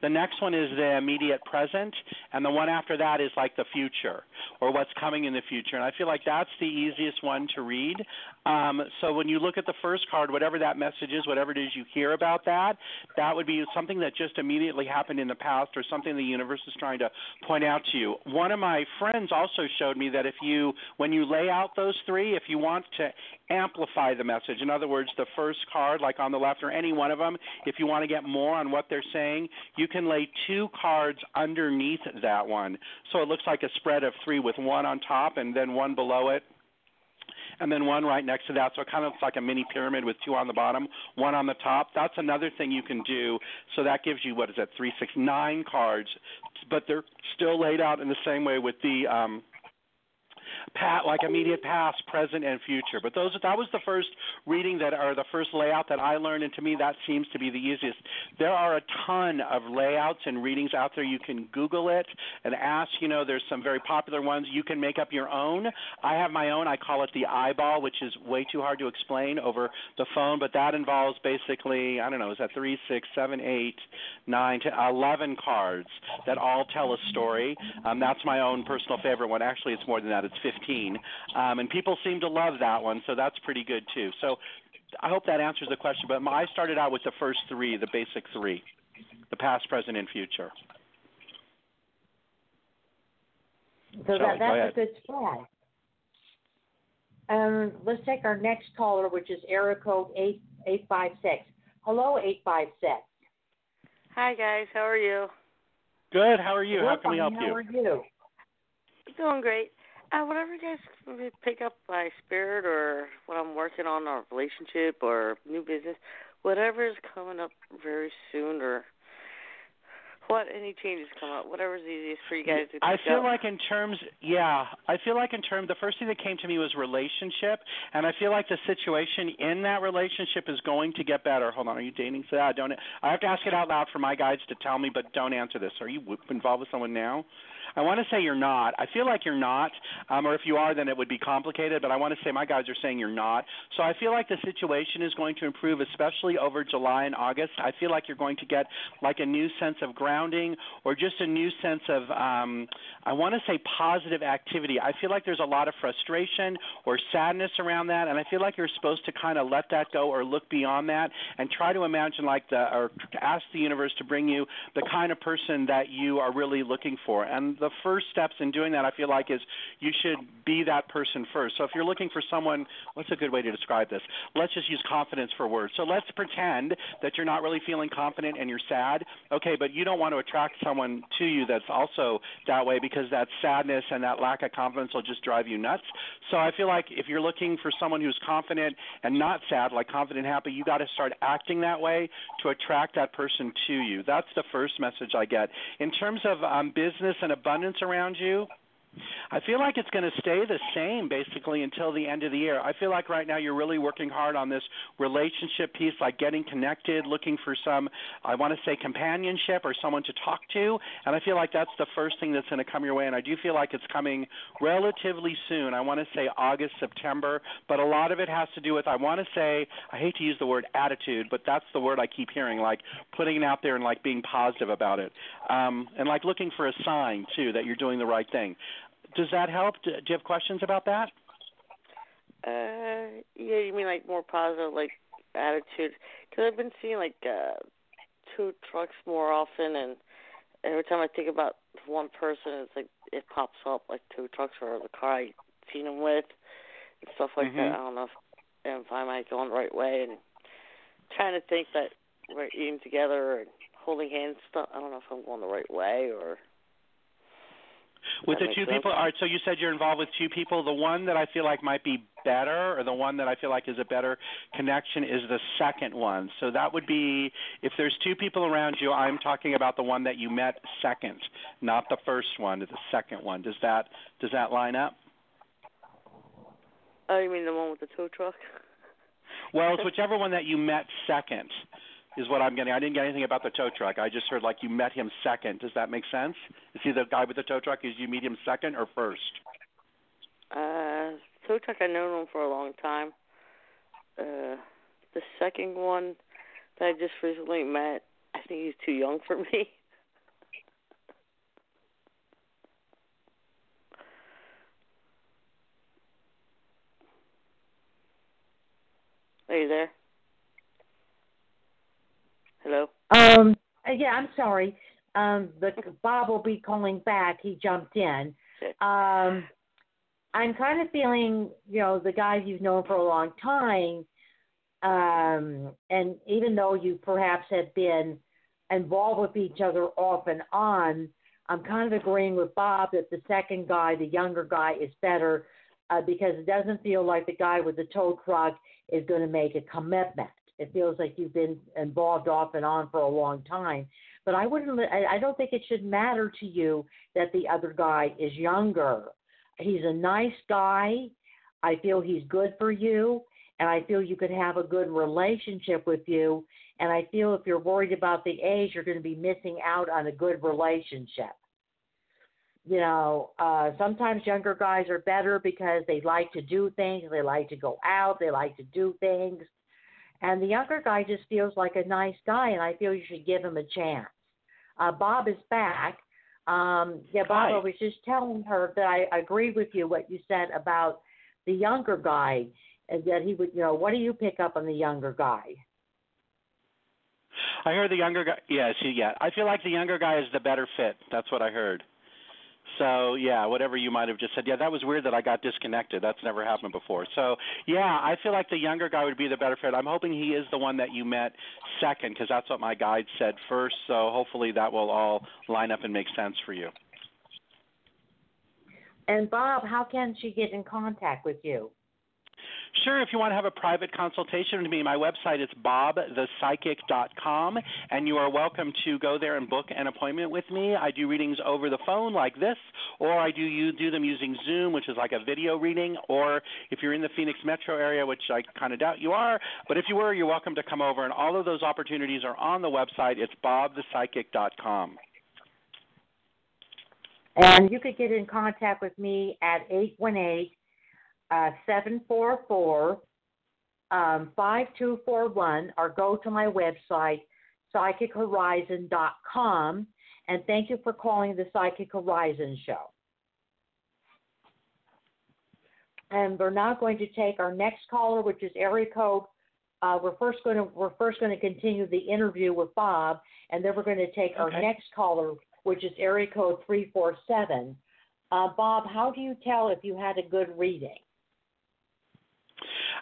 The next one is the immediate present, and the one after that is like the future or what's coming in the future. And I feel like that's the easiest one to read. Um, so when you look at the first card, whatever that message is, whatever it is you hear about that, that would be something that just immediately happened in the past or something the universe is trying to point out to you. One of my friends also showed me that if you, when you lay out those three, if you want to amplify the message, in other words, the first card, like on the left or any one of them, if you want to get more on what they're saying, you can lay two cards underneath that one. So it looks like a spread of three with one on top and then one below it and then one right next to that. So it kind of looks like a mini pyramid with two on the bottom, one on the top. That's another thing you can do. So that gives you what is that? Three, six, nine cards, but they're still laid out in the same way with the um, pat like immediate past, present, and future. But those that was the first reading that or the first layout that I learned, and to me that seems to be the easiest. There are a ton of layouts and readings out there. You can Google it and ask. You know, there's some very popular ones. You can make up your own. I have my own. I call it the eyeball, which is way too hard to explain over the phone. But that involves basically I don't know, is that three, six, seven, eight, nine to eleven cards that all tell a story. Um, that's my own personal favorite one. Actually, it's more than that. It's 15, um, and people seem to love that one, so that's pretty good too. So I hope that answers the question. But I started out with the first three, the basic three, the past, present, and future. So Shelley, that, go that's ahead. a good spread. Um, let's take our next caller, which is area code eight eight five six. Hello, eight five six. Hi guys, how are you? Good. How are you? We're How can we help How you? How are you? Doing great. Uh, whatever you guys pick up by spirit or what I'm working on, or relationship or new business, whatever is coming up very soon or what any changes come up, whatever's easiest for you guys to do. I feel up. like in terms, yeah, I feel like in terms, the first thing that came to me was relationship, and I feel like the situation in that relationship is going to get better. Hold on, are you dating? So I don't. I have to ask it out loud for my guides to tell me, but don't answer this. Are you involved with someone now? I want to say you're not. I feel like you're not, um, or if you are, then it would be complicated. But I want to say my guys are saying you're not. So I feel like the situation is going to improve, especially over July and August. I feel like you're going to get like a new sense of grounding, or just a new sense of, um, I want to say positive activity. I feel like there's a lot of frustration or sadness around that, and I feel like you're supposed to kind of let that go or look beyond that and try to imagine like the or ask the universe to bring you the kind of person that you are really looking for. And the first steps in doing that, I feel like, is you should be that person first. So if you're looking for someone, what's a good way to describe this? Let's just use confidence for words. So let's pretend that you're not really feeling confident and you're sad. Okay, but you don't want to attract someone to you that's also that way because that sadness and that lack of confidence will just drive you nuts. So I feel like if you're looking for someone who's confident and not sad, like confident, happy, you got to start acting that way to attract that person to you. That's the first message I get. In terms of um, business and abundance around you, I feel like it's going to stay the same basically until the end of the year. I feel like right now you're really working hard on this relationship piece, like getting connected, looking for some, I want to say, companionship or someone to talk to. And I feel like that's the first thing that's going to come your way. And I do feel like it's coming relatively soon. I want to say August, September, but a lot of it has to do with, I want to say, I hate to use the word attitude, but that's the word I keep hearing, like putting it out there and like being positive about it. Um, and like looking for a sign, too, that you're doing the right thing does that help? Do do you have questions about that? Uh, yeah, you mean like more positive, like attitude? Because I've been seeing like uh two trucks more often, and every time I think about one person, it's like it pops up like two trucks or the car I seen them with and stuff like Mhm. that. I don't know if, if I might go in the right way and trying to think that we're eating together and holding hands. Stuff. I don't know if I'm going the right way or. With That the two sense. people, all right. So you said you're involved with two people. The one that I feel like might be better, or the one that I feel like is a better connection, is the second one. So that would be if there's two people around you. I'm talking about the one that you met second, not the first one. The second one. Does that does that line up? Oh, you mean the one with the tow truck? Well, it's <laughs> whichever one that you met second is what I'm getting. I didn't get anything about the tow truck. I just heard like you met him second. Does that make sense? Is he the guy with the tow truck? Is you meet him second or first? Uh, tow truck I've known him for a long time. Uh, the second one that I just recently met, I think he's too young for me. <laughs> Are you there? Hello. Um, uh, yeah, I'm sorry. Um, the Bob will be calling back. He jumped in. Um, I'm kind of feeling, you know, the guys you've known for a long time, um, and even though you perhaps have been involved with each other off and on, I'm kind of agreeing with Bob that the second guy, the younger guy, is better uh, because it doesn't feel like the guy with the tow truck is going to make a commitment. It feels like you've been involved off and on for a long time. But I wouldn't. I don't think it should matter to you that the other guy is younger. He's a nice guy. I feel he's good for you, and I feel you could have a good relationship with you. And I feel if you're worried about the age, you're going to be missing out on a good relationship. You know, uh, sometimes younger guys are better because they like to do things, they like to go out, they like to do things. And the younger guy just feels like a nice guy, and I feel you should give him a chance. Uh, Bob is back. Um, yeah, Bob, Hi. I was just telling her that I agree with you what you said about the younger guy, and that he would, you know, what do you pick up on the younger guy? I heard the younger guy. Yes, yeah. I feel like the younger guy is the better fit. That's what I heard. So yeah, whatever you might have just said. Yeah, that was weird that I got disconnected. That's never happened before. So yeah, I feel like the younger guy would be the better fit. I'm hoping he is the one that you met second because that's what my guide said first. So hopefully that will all line up and make sense for you. And Bob, how can she get in contact with you? Sure. If you want to have a private consultation with me, my website is bobthepsychic.com, and you are welcome to go there and book an appointment with me. I do readings over the phone like this, or I do you do them using Zoom, which is like a video reading, or if you're in the Phoenix metro area, which I kind of doubt you are, but if you were, you're welcome to come over. And all of those opportunities are on the website. It's bobthepsychic.com. And you could get in contact with me at 818 uh, 744 um, 5241 or go to my website, psychichorizon.com. And thank you for calling the Psychic Horizon Show. And we're now going to take our next caller, which is area code. Uh, we're first going to we're first going to continue the interview with Bob, and then we're going to take our next caller, which is area code three four seven. Uh, Bob, how do you tell if you had a good reading?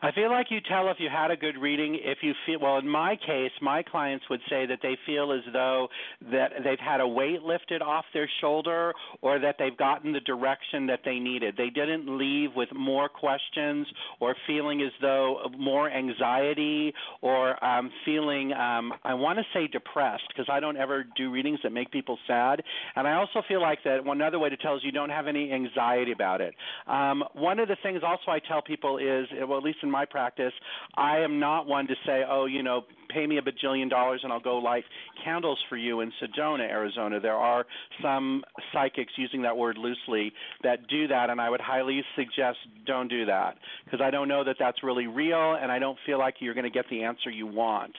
I feel like you tell if you had a good reading if you feel well in my case my clients would say that they feel as though that they've had a weight lifted off their shoulder or that they've gotten the direction that they needed. They didn't leave with more questions or feeling as though more anxiety or um feeling um I want to say depressed because I don't ever do readings that make people sad and I also feel like that one other way to tell is you don't have any anxiety about it. Um one of the things also I tell people is well at least in my practice, I am not one to say, oh, you know, pay me a bajillion dollars and I'll go light candles for you in Sedona, Arizona. There are some psychics using that word loosely that do that, and I would highly suggest don't do that because I don't know that that's really real, and I don't feel like you're going to get the answer you want.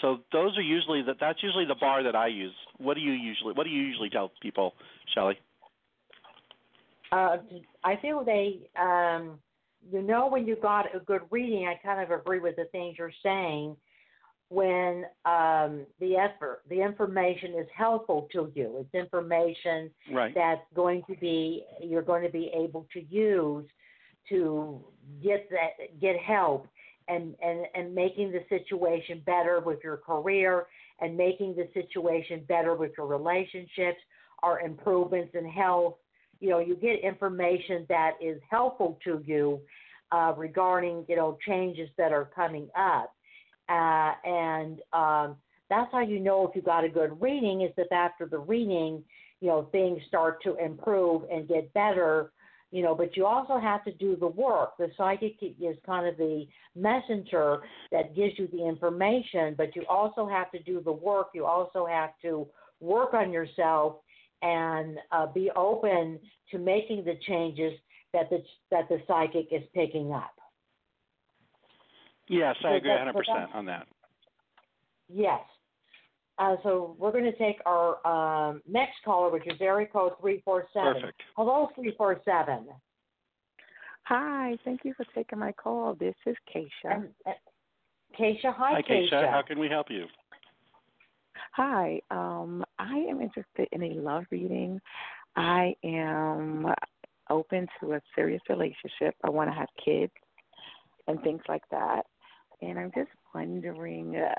So those are usually that that's usually the bar that I use. What do you usually What do you usually tell people, Shelley? Uh, I feel they, um, you know, when you got a good reading, I kind of agree with the things you're saying. When um, the effort, the information is helpful to you, it's information Right. that's going to be you're going to be able to use to get that get help and and and making the situation better with your career and making the situation better with your relationships or improvements in health you know you get information that is helpful to you uh, regarding you know changes that are coming up. Uh, and um, that's how you know if you got a good reading is if after the reading you know things start to improve and get better you know. But you also have to do the work. The psychic is kind of the messenger that gives you the information but you also have to do the work. You also have to work on yourself and uh, be open to making the changes that the that the psychic is picking up Yes, I So agree that- 100% on that. Yes. Uh, so we're going to take our um, next caller, which is area code 347. Perfect. Hello, 347. Hi, thank you for taking my call. This is Keisha. Keisha, hi, Hi, Keisha. How can we help you? Hi, um, I am interested in a love reading. I am open to a serious relationship. I want to have kids and things like that. And I'm just wondering uh,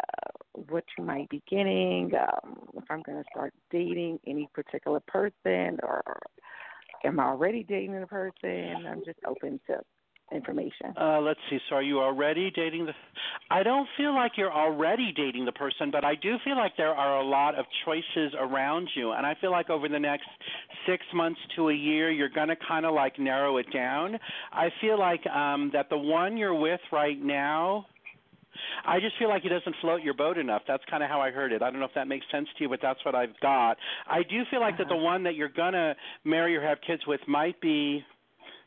what you might be getting, um, if I'm going to start dating any particular person or am I already dating a person? I'm just open to information. Uh, let's see. So, are you already dating the? I don't feel like you're already dating the person, but I do feel like there are a lot of choices around you, and I feel like over the next six months to a year, you're going to kind of like narrow it down. I feel like um, that the one you're with right now. I just feel like he doesn't float your boat enough. That's kind of how I heard it. I don't know if that makes sense to you, but that's what I've got. I do feel like that the one that you're gonna marry or have kids with might be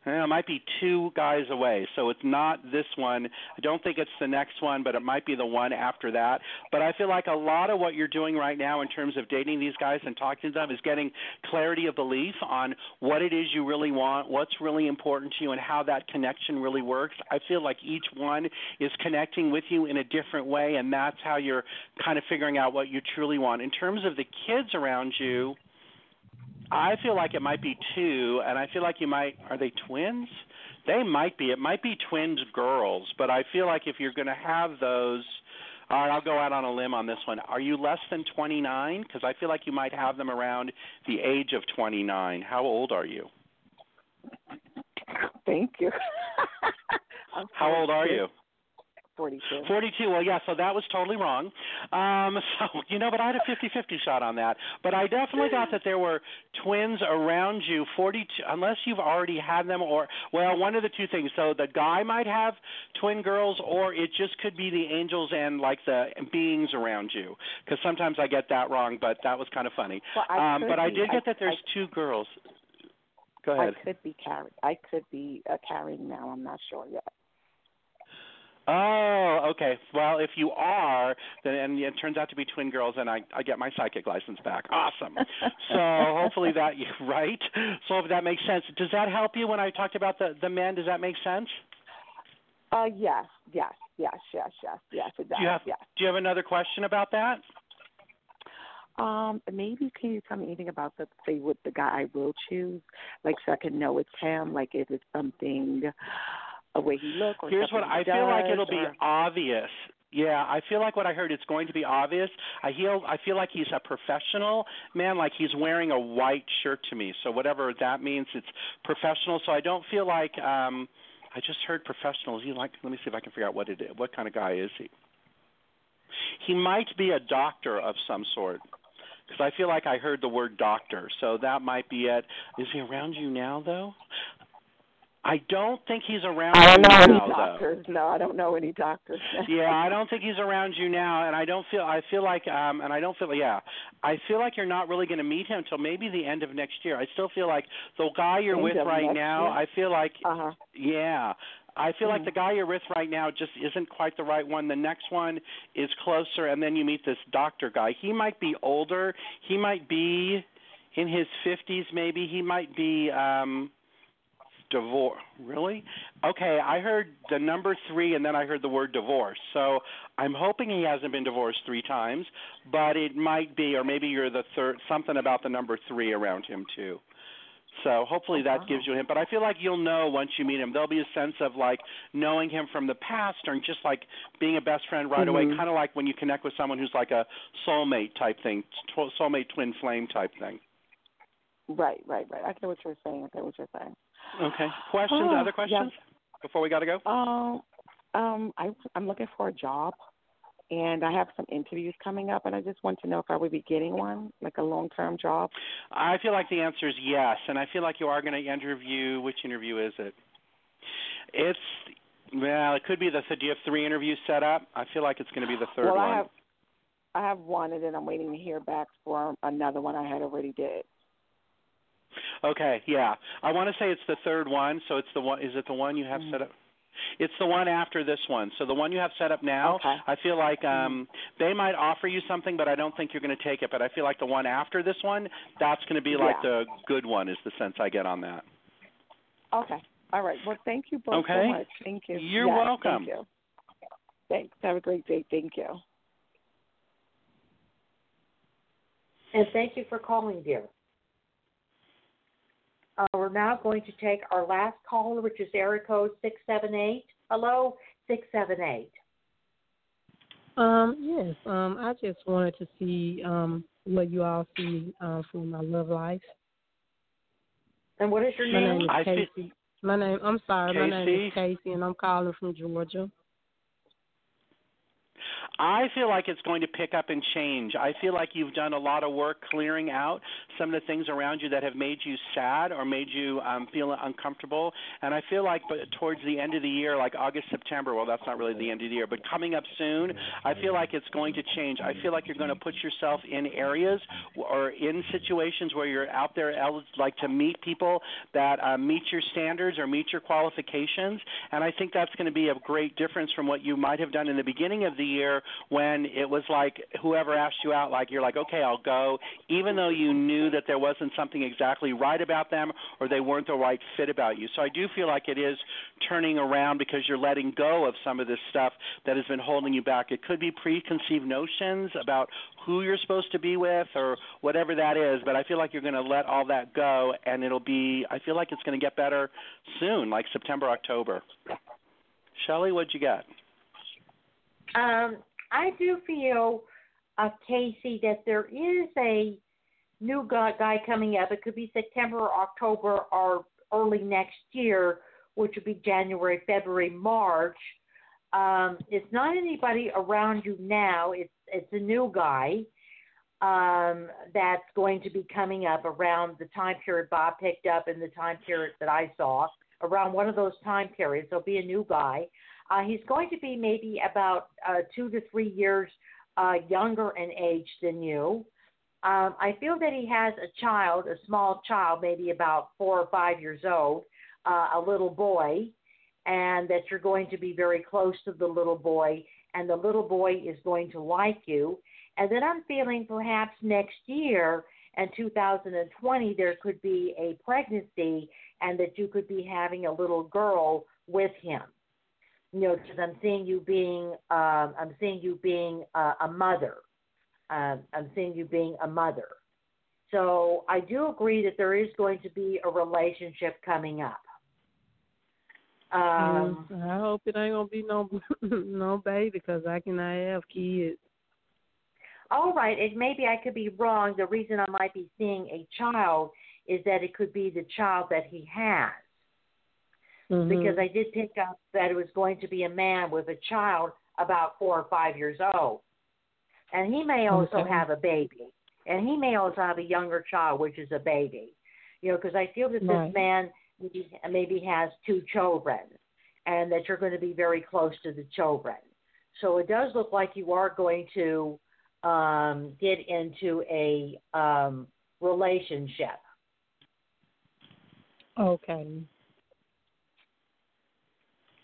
it might be two guys away, so it's not this one. I don't think it's the next one, but it might be the one after that. But I feel like a lot of what you're doing right now in terms of dating these guys and talking to them is getting clarity of belief on what it is you really want, what's really important to you, and how that connection really works. I feel like each one is connecting with you in a different way, and that's how you're kind of figuring out what you truly want. In terms of the kids around you, I feel like it might be two, and I feel like you might. Are they twins? They might be. It might be twins girls, but I feel like if you're going to have those, all right, I'll go out on a limb on this one. Are you less than 29? Because I feel like you might have them around the age of 29. How old are you? Thank you. <laughs> How old are you? 42. 42. Well, yeah, so that was totally wrong. Um, <laughs> so, you know, but I had a 50 50 shot on that. But I definitely got that there were twins around you, 42, unless you've already had them, or, well, one of the two things. So the guy might have twin girls, or it just could be the angels and, like, the beings around you. Because sometimes I get that wrong, but that was kind of funny. Well, I um, but I did get I- that there's I- two girls. Go ahead. I could be carrying. I could be uh, carrying now. I'm not sure yet. Oh, okay. Well, if you are, then and it turns out to be twin girls, and I I get my psychic license back. Awesome. so hopefully that <laughs> right. So if that makes sense, does that help you when I talked about the the men? Does that make sense? Uh, yes, yes, yes, yes, yes, yes. It does. Do you have yes. Do you have another question about that? Um, maybe can you tell me anything about the say what the guy I will choose, like so I can know it's him. Like, is it something a way he look or Here's what I feel like it'll be obvious. Yeah, I feel like what I heard it's going to be obvious. I feel I feel like he's a professional man, like he's wearing a white shirt to me. So whatever that means, it's professional. So I don't feel like um I just heard professional. Is he like let me see if I can figure out what it is. What kind of guy is he? He might be a doctor of some sort. Because I feel like I heard the word doctor, so that might be it. Is he around you now, though? I don't think he's around I don't you know now, any though doctors. No, I don't know any doctors. <laughs> yeah, I don't think he's around you now, and I don't feel. I feel like, um, and I don't feel. Yeah, I feel like you're not really going to meet him until maybe the end of next year. I still feel like the guy you're End with right now. year? I feel like, uh-huh. yeah, I feel like Mhm. the guy you're with right now just isn't quite the right one. The next one is closer, and then you meet this doctor guy. He might be older. He might be in his fifties, maybe. He might be. um divorce really okay i heard the number three and then i heard the word divorce so i'm hoping he hasn't been divorced three times but it might be or maybe you're the third something about the number three around him too so hopefully that gives you a hint but i feel like you'll know once you meet him there'll be a sense of like knowing him from the past or just like being a best friend right away Mhm. kind of like when you connect with someone who's like a soulmate type thing soulmate twin flame type thing Right, right, right. I get what you're saying. I get what you're saying. Okay questions Oh, other questions before we got to go Um, um, I, I'm looking for a job, and I have some interviews coming up, and I just want to know if I would be getting one, like a long-term job. I feel like the answer is yes, and I feel like you are going to interview. Which interview is it? It's well, it could be the. Do you have three interviews set up? I feel like it's going to be the third well, one. I have, I have one, and then I'm waiting to hear back for another one I had already did. Okay, yeah. I want to say it's the third one. So it's the one. Is it the one you have Mm-hmm. set up? It's the one after this one. So the one you have set up now, Okay. I feel like Mm-hmm. um they might offer you something, but I don't think you're going to take it. But I feel like the one after this one, that's going to be like Yeah. the good one. Is the sense I get on that. Okay. All right. Well, thank you both Okay. so much. Thank you. You're Yes, welcome. Thank you. Thanks. Have a great day. Thank you. And thank you for calling, dear. Uh, we're now going to take our last caller, which is area code 678. Hello, 678. Um, yes. Um, I just wanted to see um what you all see um for my love life. And what is your My name? name I is see- Casey. My name I'm sorry, my name is Casey and I'm calling from Georgia. I feel like it's going to pick up and change. I feel like you've done a lot of work clearing out some of the things around you that have made you sad or made you um, feel uncomfortable. And I feel like, but towards the end of the year, like August, September, well, that's not really the end of the year, but coming up soon, I feel like it's going to change. I feel like you're going to put yourself in areas or in situations where you're out there, like to meet people that uh, meet your standards or meet your qualifications. And I think that's going to be a great difference from what you might have done in the beginning of the year when it was like whoever asked you out, like you're like, okay, I'll go, even though you knew that there wasn't something exactly right about them or they weren't the right fit about you. So I do feel like it is turning around because you're letting go of some of this stuff that has been holding you back. It could be preconceived notions about who you're supposed to be with or whatever that is, but I feel like you're going to let all that go and it'll be, I feel like it's going to get better soon, like September, October. Shelly, what'd you get? Um, I do feel, uh, Casey, that there is a new guy, coming up. It could be September or October or early next year which would be January, February, March, um, it's not anybody around you now. It's it's a new guy um, that's going to be coming up around the time period Bob picked up and the time period that I saw. Around one of those time periods, there'll be a new guy. Uh, he's going to be maybe about uh, two to three years uh, younger in age than you. Um, I feel that he has a child, a small child, maybe about four or five years old, uh, a little boy, and that you're going to be very close to the little boy, and the little boy is going to like you. And then I'm feeling perhaps next year in 2020 there could be a pregnancy and that you could be having a little girl with him. You know, because I'm seeing you being, um, I'm seeing you being uh, a mother. Um, I'm seeing you being a mother. So I do agree that there is going to be a relationship coming up. Um, I hope it ain't gonna be no <laughs> no baby because I cannot have kids. all right, and maybe I could be wrong. The reason I might be seeing a child is that it could be the child that he has. Mhm. Because I did pick up that it was going to be a man with a child about four or five years old. And he may also Okay. have a baby. And he may also have a younger child, which is a baby. You know, because I feel that Right. this man maybe, maybe has two children and that you're going to be very close to the children. So it does look like you are going to um, get into a um, relationship. Okay.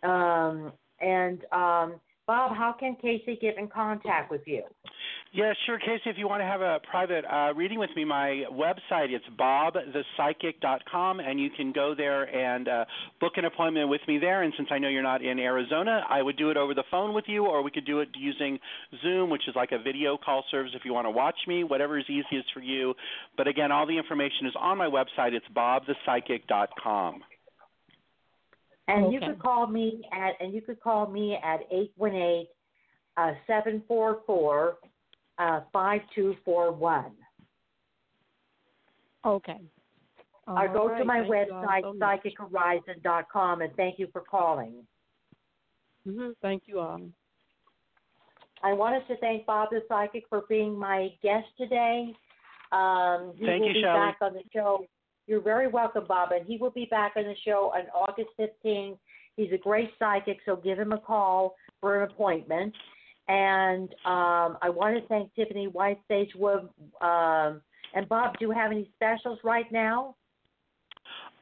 Um, and um, Bob, how can Casey get in contact with you? Yeah, sure, Casey. If you want to have a private uh, reading with me, my website it's bobthepsychic.com, and you can go there and uh, book an appointment with me there. And since I know you're not in Arizona, I would do it over the phone with you, or we could do it using Zoom, which is like a video call service. If you want to watch me, whatever is easiest for you. But again, all the information is on my website. It's bobthepsychic.com. And you could call me at and you could call me at eight one eight uh seven four four uh five two four one. Okay. Or go All to my Thank website so much. psychichorizon.com and thank you for calling. hmm Thank you all. I wanted to thank Bob the Psychic for being my guest today. Um, he Thank will you, be Shelley. back on the show. You're very welcome, Bob, and he will be back on the show on August 15th. He's a great psychic, so give him a call for an appointment. And um, I want to thank Tiffany White Sage Wood. Um, and Bob, do you have any specials right now?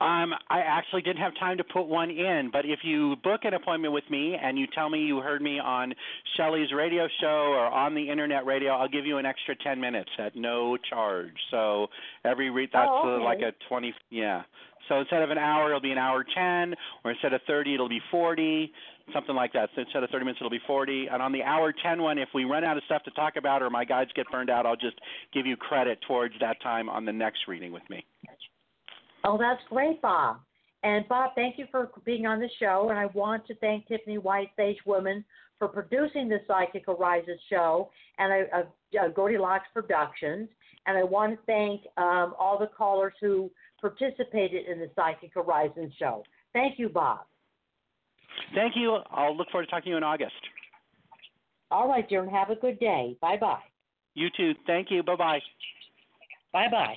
Um, I actually didn't have time to put one in, but if you book an appointment with me and you tell me you heard me on Shelley's radio show or on the internet radio, I'll give you an extra 10 minutes at no charge. So every re- that's Oh, okay. like a 20 yeah. So instead of an hour, it'll be an hour 10, or instead of 30, it'll be 40, something like that. So instead of 30 minutes, it'll be 40. And on the hour 10 one, if we run out of stuff to talk about or my guides get burned out, I'll just give you credit towards that time on the next reading with me. Oh, that's great, Bob. And Bob, thank you for being on the show. And I want to thank Tiffany White Sage Woman for producing the Psychic Horizon show and I, uh, uh, Goldilocks Productions. And I want to thank um, all the callers who participated in the Psychic Horizon show. Thank you, Bob. Thank you. I'll look forward to talking to you in August. All right, dear, and have a good day. Bye bye. You too. Thank you. Bye bye. Bye bye.